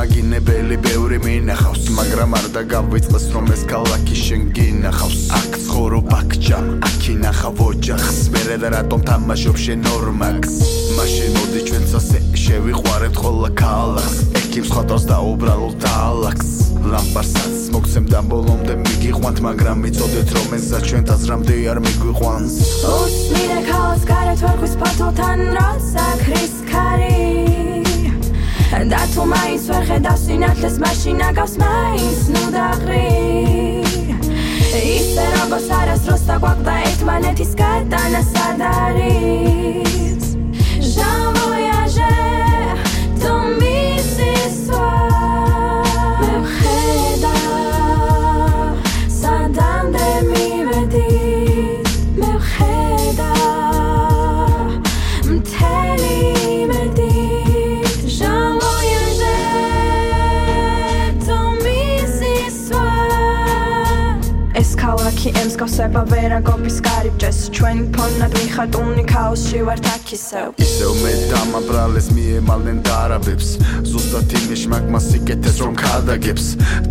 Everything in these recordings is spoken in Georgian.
მაგინებელი ბევრი მინახავს მაგრამ არ დაგავიწყეს რომ ეს ქალაქი შენ გინახავს აქ აქი ნახავ ოჯახს მერე და რატომ თამაშობ შენ ნორმაქს მაშინ მოდი ჩვენც ასე შევიყვარებთ ხოლა ქალაქს. ეკიმ სხვადასხვა და უბრალოდ დაალაქს ლამპარსაც მოგცემ და ბოლომდე მიგიყვანთ მაგრამ მიწოდეთ რომ ეს საჩვენ დაზრამდე არ მიგვიყვანს. ოს მინე ქაოს გარეთ ვერ ხვის ფათოთან როცა ქრის ქარი. და თუ მაინც ვერ ხედავს სინათლეს მაშინ აკავს მაინც ნუ დაღრი ისე როგორც არასდროს დაგვაკვდა ერთმანეთის გადანა სად არის ქალაქი ემსკოსება ვერა გოფის კარიბჭეს ჩვენი ფონად მიხატუნი ქაოსში ვართ აქისევ ისევ მე დამაბრალეს მიემალნენ დარაბებს ზუსტად იმის მაგმას იკეთეს რომ ქადაგებს.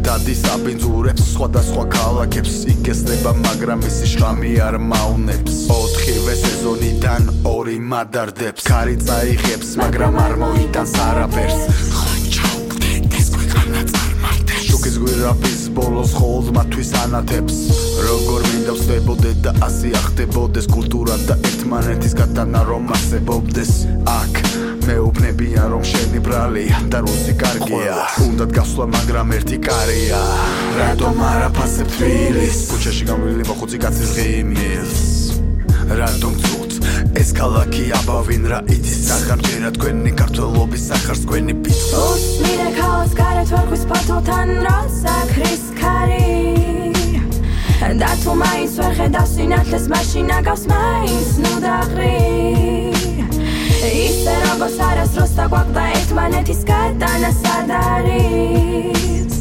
დადის აბინძურებს სხვადასხვა ქალაქებს. იგესნება მაგრამ ისი შრამი არ მაუნებს. ოთხივე სეზონიდან ორი მადარდებს. ქარი წაიღებს მაგრამ არ მოიტანს არაფერს გვირაბის ბოლოს ხოლმათვის ანათებს. როგორ მინდა ვსებოდე და ასე ახდებოდეს კულტურა და ერთმანეთის გადანა რომ ასებობდეს აქ მეუბნებიან რომ შენი ბრალია და რუსი კარგია. უნდათ გასვლა მაგრამ ერთი კარია. რატომ არაფასებ თბილის ქუჩაში გამვილი მოხუცი კაცის ღიმილს რატომ წუხ ეს ქალაქი აბავინ რა იცის სახარჯერა თქვენი ქართველობის სახარს თქვენი პიცოს მინე ქაოს გარეთ ვერხვის ფათოთან როცა ქრის ქარი და თუ მაინც ვერ ხედავს სინათლეს მაშინ აკავს მაინც ნუ დაღრი ისე როგორც არასდროს დაგვაკვდა ერთმანეთის გადანა სად არის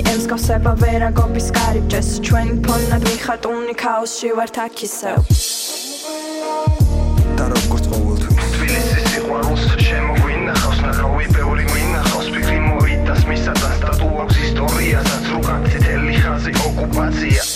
ერთი ემსკავსება ვერაგობის კარიბჭეს ჩვენ ფონად ვიხართ უნიკალში ვართ აქ ისევ და როგორც ყოველთვის? თბილისის სიყვარულს შემოგვინახავს ნახავი ბევრი გვინახავს ფიქრი მოიტას მისადან სტატუა აქვს ისტორიასაც რო გაგცეთელი ხაზი ოკუპაცია.